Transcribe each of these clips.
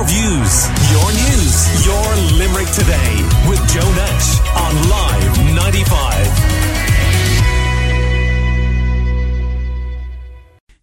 your views, your news, your Limerick today with Joe Nash on Live 95.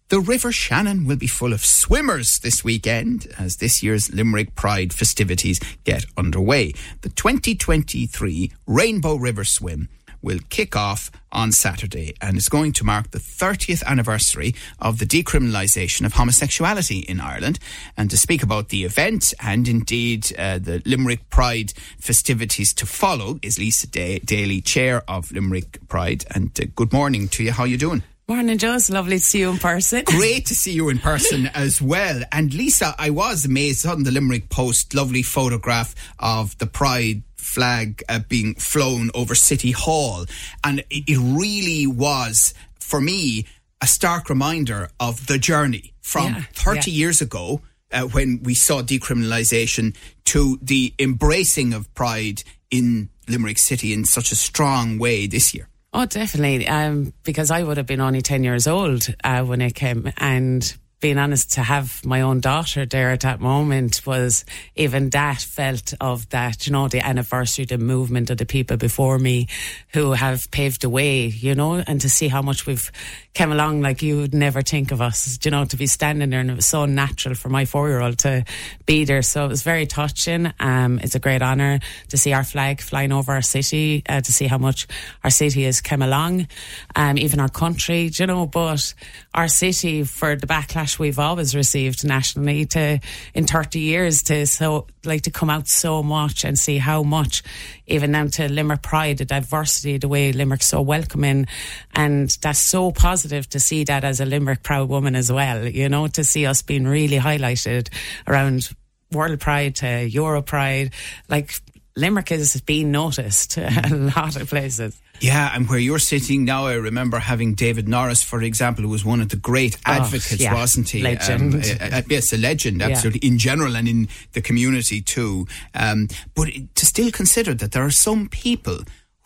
The River Shannon will be full of swimmers this weekend as this year's Limerick Pride festivities get underway. The 2023 Rainbow River Swim will kick off on Saturday and is going to mark the 30th anniversary of the decriminalisation of homosexuality in Ireland. And to speak about the event and indeed uh, the Limerick Pride festivities to follow is Lisa Day- Daly, chair of Limerick Pride. And uh, good morning to you. How are you doing? Morning, Joe. It's lovely to see you in person. Great to see you in person as well. And Lisa, I was amazed on the Limerick Post, lovely photograph of the Pride flag uh, being flown over City Hall. And it, it really was, for me, a stark reminder of the journey from Yeah, 30 yeah. years ago. Uh, when we saw decriminalisation to the embracing of pride in Limerick City in such a strong way this year. Oh, definitely. Um, because I would have been only 10 years old uh, when it came. And being honest, to have my own daughter there at that moment was even that felt of that, you know, the anniversary, the movement of the people before me who have paved the way, you know, and to see how much we've come along like you would never think of us, you know, to be standing there and it was so natural for my four year old to be there. So it was very touching. Um, it's a great honour to see our flag flying over our city, uh, to see how much our city has come along, um, even our country, you know, but our city for the backlash we've always received nationally to in 30 years to so like to come out so much and see how much even down to Limerick pride the diversity the way Limerick's so welcoming. And that's so positive to see that as a Limerick proud woman as well you know to see us being really highlighted around World Pride to Euro Pride. Like Limerick is being noticed a lot of places Yeah, and where you're sitting now, I remember having David Norris, for example, who was one of the great advocates, Oh, yeah. wasn't he? Legend. Um, uh, uh, yes, a legend, Yeah. absolutely, in general and in the community too. Um, but to still consider that there are some people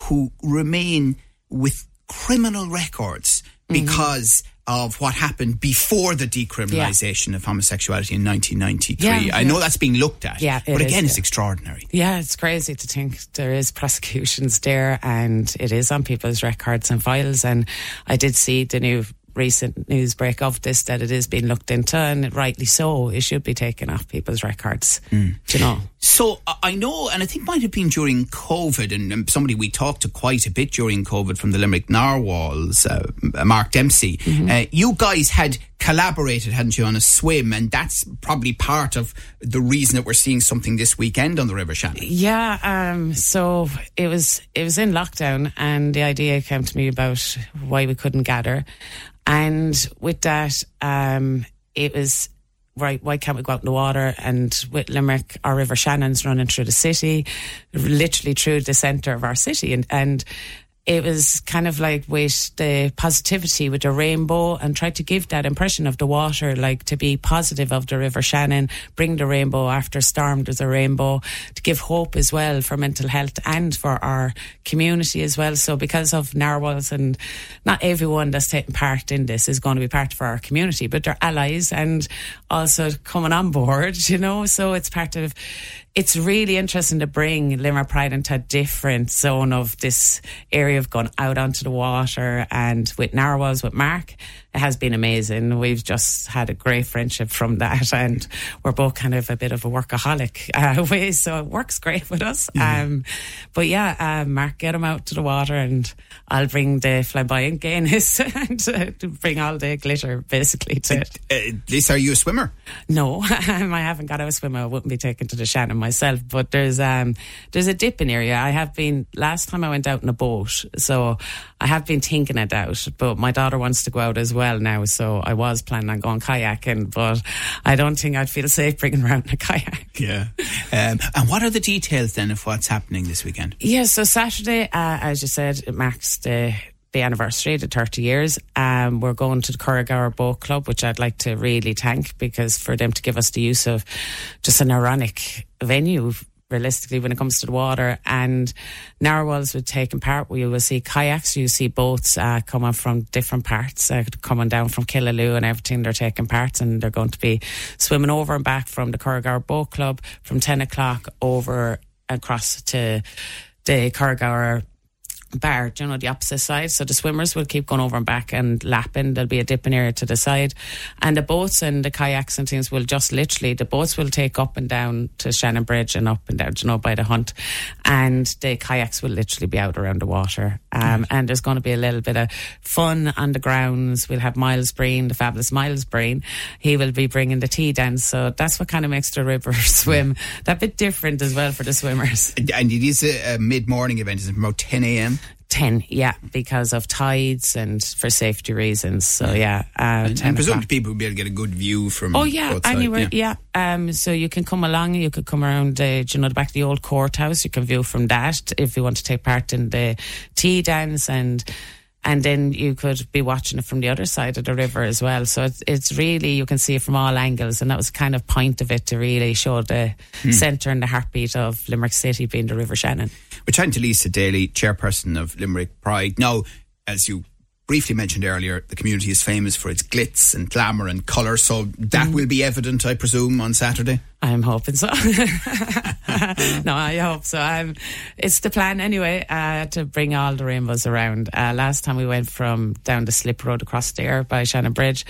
who remain with criminal records. Mm-hmm. because of what happened before the decriminalisation of homosexuality in 1993. Yeah, I yeah. know that's being looked at, Yeah, it but is, again, it's yeah. extraordinary. Yeah, it's crazy to think there is prosecutions there and it is on people's records and files. And I did see the new recent news break of this that it is being looked into and rightly so. It should be taken off people's records. Mm. Do you know? So I- know, and I think might have been during COVID, and um, somebody we talked to quite a bit during COVID from the Limerick Narwhals, uh, Mark Dempsey. Uh, you guys had collaborated, hadn't you, on a swim, and that's probably part of the reason that we're seeing something this weekend on the River Shannon. Yeah, um, so it was it was in lockdown, and the idea came to me about why we couldn't gather, and with that, um, it was right. Why can't we go out in the water? And with Limerick, our River Shannon's running through the city, literally through the centre of our city, and and it was kind of like with the positivity with the rainbow and try to give that impression of the water, like to be positive of the River Shannon, bring the rainbow after storm, there's a rainbow, to give hope as well for mental health and for our community as well. So because of narwhals and not everyone that's taking part in this is going to be part of our community, but they're allies and also coming on board, you know, so it's part of it's really interesting to bring Limerick Pride into a different zone of this area of going out onto the water and with narwhals with Mark. It has been amazing. We've just had a great friendship from that, and we're both kind of a bit of a workaholic uh, way, so it works great with us. Um, but yeah, uh, Mark, get him out to the water, and I'll bring the flamboyant gayness and uh, to bring all the glitter basically to it. Uh, Lisa, are you a swimmer? No, I haven't got out a swimmer. I wouldn't be taken to the Shannon myself. But there's um there's a dipping area. I have been last time I went out in a boat, so I have been thinking it out. But my daughter wants to go out as well now, so I was planning on going kayaking. But I don't think I'd feel safe bringing around a kayak. Yeah. Um, and what are the details then of what's happening this weekend? Yeah, so Saturday, uh, as you said, it marks the the anniversary, the 30 years. Um, we're going to the Curragower Boat Club, which I'd like to really thank because for them to give us the use of just an ironic venue realistically when it comes to the water. And narwhals would take part. We will see kayaks. You see boats uh, coming from different parts, uh, coming down from Killaloe and everything. They're taking part and they're going to be swimming over and back from the Curragower Boat Club from 10 o'clock over across to the Curragower bar, you know, the opposite side. So the swimmers will keep going over and back and lapping. There'll be a dipping area to the side. And the boats and the kayaks and things will just literally, the boats will take up and down to Shannon Bridge and up and down, you know, by the hunt. And the kayaks will literally be out around the water. Um, and there's going to be a little bit of fun on the grounds. We'll have Myles Breen, the fabulous Myles Breen. He will be bringing the tea dance. So that's what kind of makes the river swim that bit different as well for the swimmers. And it is a, a mid morning event, It's it about 10 a.m.? 10, yeah, because of tides and for safety reasons. So, yeah. Uh, and, and presumably people will be able to get a good view from Oh yeah, anywhere, yeah. Um, so you can come along. You could come around, uh, you know, the back of the old courthouse. You can view from that if you want to take part in the tea dance, and and then you could be watching it from the other side of the river as well. So it's it's really you can see it from all angles, and that was kind of point of it to really show the Hmm. centre and the heartbeat of Limerick City being the River Shannon. We're chatting to Lisa Daly, chairperson of Limerick Pride. Now, as you briefly mentioned earlier, the community is famous for its glitz and glamour and colour, so that Mm. will be evident, I presume, on Saturday. I'm hoping so. no, I hope so. Um, it's the plan anyway uh, to bring all the rainbows around. Uh, last time we went from down the slip road across there by Shannon Bridge,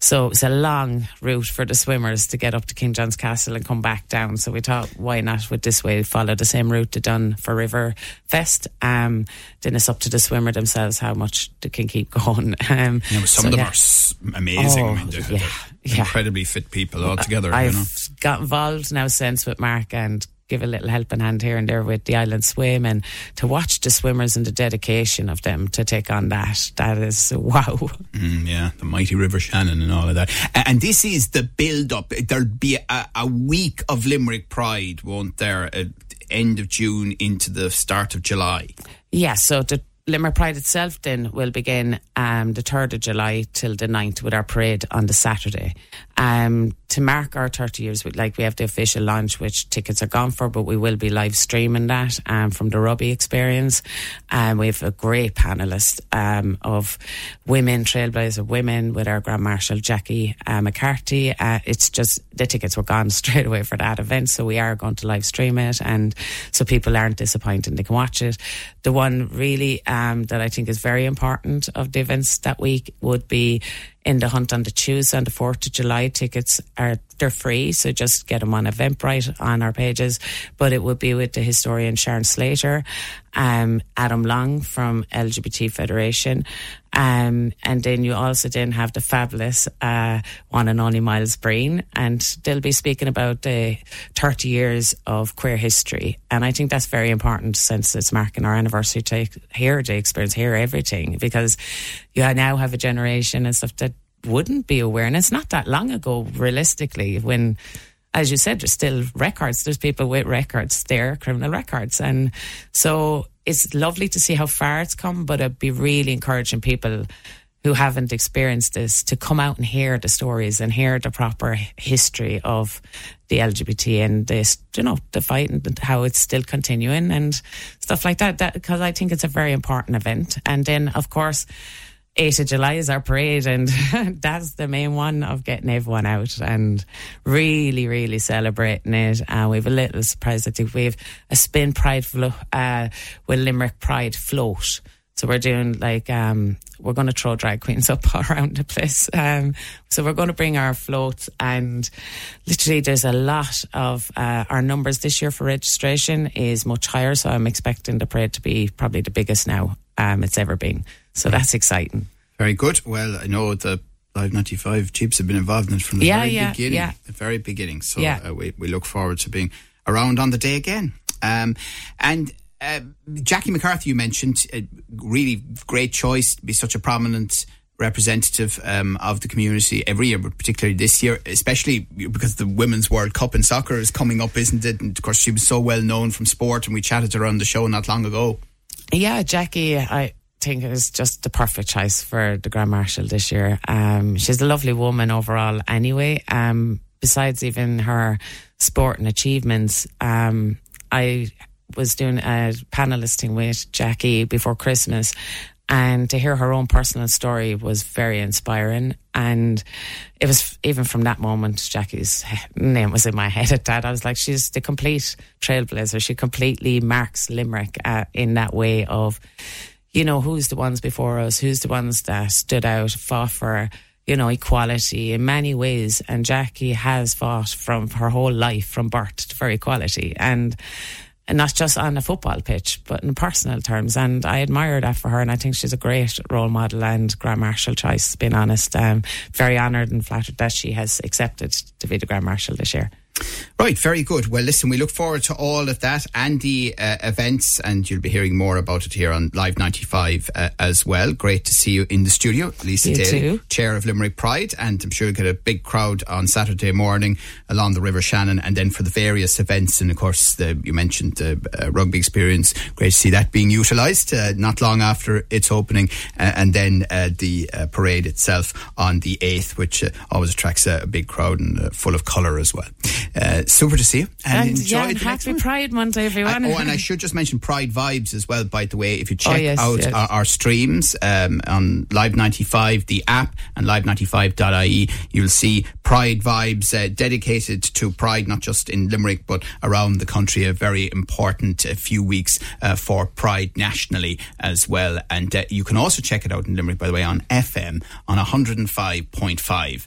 so it was a long route for the swimmers to get up to King John's Castle and come back down. So we thought, why not with this way follow the same route to done for River Fest? Um, then it's up to the swimmer themselves how much they can keep going. Um, You know, some so of them yeah. are amazing. I Oh, mean, they're, yeah, yeah. incredibly fit people altogether. I've you know. got involved now since with Mark and give a little helping hand here and there with the island swim and to watch the swimmers and the dedication of them to take on that. That is wow. Mm, yeah, the mighty River Shannon and all of that. And this is the build up. There'll be a, a week of Limerick Pride, won't there? At end of June into the start of July. Yeah, so the Limerick Pride itself then will begin um, the 3rd of July till the 9th with our parade on the Saturday. Um, to mark our 30 years, we, like we have the official launch, which tickets are gone for, but we will be live streaming that um, from the rugby experience. Um, we have a great panelist um, of women, trailblazers of women, with our Grand Marshal Jackie uh, McCarthy. Uh, it's just the tickets were gone straight away for that event, so we are going to live stream it, and so people aren't disappointed; they can watch it. The one really um, that I think is very important of the events that week would be in the hunt on the Tuesday and the 4th of July. Tickets are they're free, so just get them on Eventbrite on our pages. But it will be with the historian Sharon Slater, um, Adam Long from LGBT Federation, um, and then you also then have the fabulous uh, one and only Myles Breen, and they'll be speaking about the 30 years of queer history. And I think that's very important since it's marking our anniversary to hear the experience, hear everything, because you now have a generation and stuff that wouldn't be aware. And it's not that long ago, realistically, when, as you said, there's still records. There's people with records there, criminal records. And so it's lovely to see how far it's come, but I'd be really encouraging people who haven't experienced this to come out and hear the stories and hear the proper history of the LGBT and this, you know, the fight and how it's still continuing and stuff like. That because I think it's a very important event. And then, of course, 8th of July is our parade, and that's the main one of getting everyone out and really, really celebrating it. Uh, we have a little surprise. I think we have a spin pride flo- uh, with Limerick Pride float. So we're doing like um, we're going to throw drag queens up around the place. Um, so we're going to bring our floats, and literally there's a lot of uh, our numbers this year for registration is much higher. So I'm expecting the parade to be probably the biggest now um, it's ever been. So that's exciting. Very good. Well, I know the Live 95 Chiefs have been involved in it from the Yeah, very yeah, beginning. yeah. The very beginning. So Yeah. uh, we, we look forward to being around on the day again. Um, and uh, Jackie McCarthy, you mentioned, uh, really great choice to be such a prominent representative um, of the community every year, but particularly this year, especially because the Women's World Cup in soccer is coming up, isn't it? And of course, she was so well known from sport, and we chatted on the show not long ago. Yeah, Jackie, I think is just the perfect choice for the Grand Marshal this year. Um, she's a lovely woman overall, anyway. Um, besides even her sport and achievements, um, I was doing a panel listing with Jackie before Christmas, and to hear her own personal story was very inspiring. And it was even from that moment, Jackie's name was in my head at that. I was like, she's the complete trailblazer. She completely marks Limerick uh, in that way of, you know, who's the ones before us, who's the ones that stood out, fought for you know, equality in many ways. And Jackie has fought from her whole life, from birth for equality. And and not just on a football pitch, but in personal terms. And I admire that for her, and I think she's a great role model and Grand Marshal choice. Being honest, um, very honoured and flattered that she has accepted to be the Grand Marshal this year. Right, very good. Well, listen, we look forward to all of that and the uh, events, and you'll be hearing more about it here on Live 95 uh, as well. Great to see you in the studio, Lisa You Daly, too. Chair of Limerick Pride, and I'm sure you'll get a big crowd on Saturday morning along the River Shannon, and then for the various events, and of course, the, you mentioned the uh, rugby experience. Great to see that being utilised uh, not long after its opening, uh, and then uh, the uh, parade itself on the 8th, which uh, always attracts a, a big crowd and uh, full of colour as well. Uh, super to see you, and, And, enjoy yeah, the next happy one. Pride Month, everyone. I- oh, and I should just mention Pride Vibes as well, by the way. If you Oh, check yes, out yes. Our, our streams um, on Live 95, the app, and live95.ie, you'll see Pride Vibes uh, dedicated to Pride, not just in Limerick, but around the country. A very important uh, few weeks uh, for Pride nationally as well. And uh, you can also check it out in Limerick, by the way, on FM on 105.5